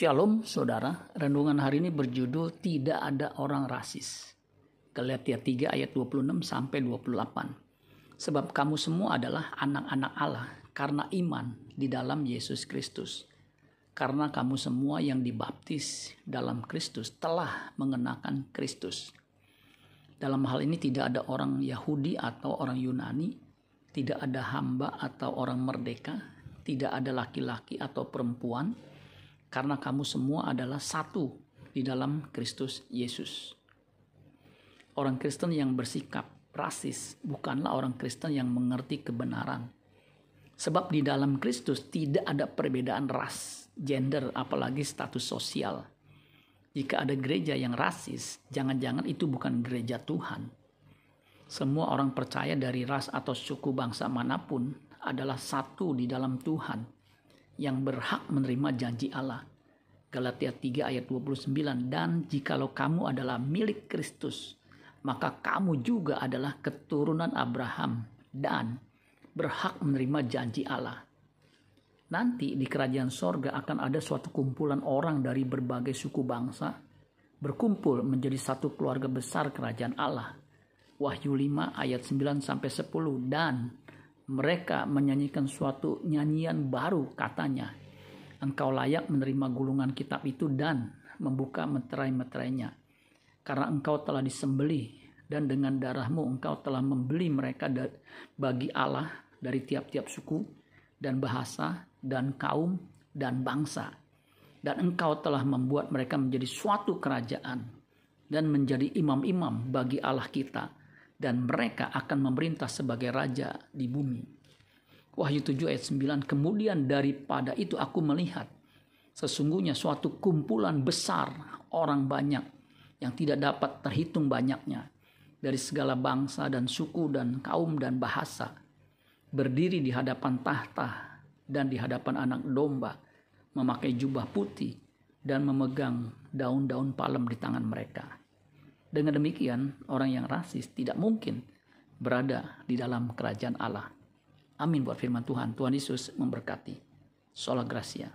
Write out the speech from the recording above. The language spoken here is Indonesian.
Shalom saudara, renungan hari ini berjudul Tidak ada orang rasis. Galatia 3 ayat 26 sampai 28. Sebab kamu semua adalah anak-anak Allah karena iman di dalam Yesus Kristus. Karena kamu semua yang dibaptis dalam Kristus telah mengenakan Kristus. Dalam hal ini tidak ada orang Yahudi atau orang Yunani, tidak ada hamba atau orang merdeka, tidak ada laki-laki atau perempuan, karena kamu semua adalah satu di dalam Kristus Yesus. Orang Kristen yang bersikap rasis bukanlah orang Kristen yang mengerti kebenaran. Sebab di dalam Kristus tidak ada perbedaan ras, gender, apalagi status sosial. Jika ada gereja yang rasis, jangan-jangan itu bukan gereja Tuhan. Semua orang percaya dari ras atau suku bangsa mana pun adalah satu di dalam Tuhan yang berhak menerima janji Allah. Galatia 3 ayat 29 dan jikalau kamu adalah milik Kristus maka kamu juga adalah keturunan Abraham dan berhak menerima janji Allah. Nanti di kerajaan sorga akan ada suatu kumpulan orang dari berbagai suku bangsa berkumpul menjadi satu keluarga besar kerajaan Allah. Wahyu 5 ayat 9 sampai 10 dan mereka menyanyikan suatu nyanyian baru katanya. Engkau layak menerima gulungan kitab itu dan membuka meterai-meterainya. Karena engkau telah disembelih dan dengan darahmu engkau telah membeli mereka bagi Allah dari tiap-tiap suku dan bahasa dan kaum dan bangsa. Dan engkau telah membuat mereka menjadi suatu kerajaan dan menjadi imam-imam bagi Allah kita dan mereka akan memerintah sebagai raja di bumi. Wahyu 7 ayat 9, kemudian daripada itu aku melihat sesungguhnya suatu kumpulan besar orang banyak yang tidak dapat terhitung banyaknya dari segala bangsa dan suku dan kaum dan bahasa berdiri di hadapan tahta dan di hadapan anak domba memakai jubah putih dan memegang daun-daun palem di tangan mereka. Dengan demikian, orang yang rasis tidak mungkin berada di dalam kerajaan Allah. Amin buat firman Tuhan. Tuhan Yesus memberkati. Sola Gracia.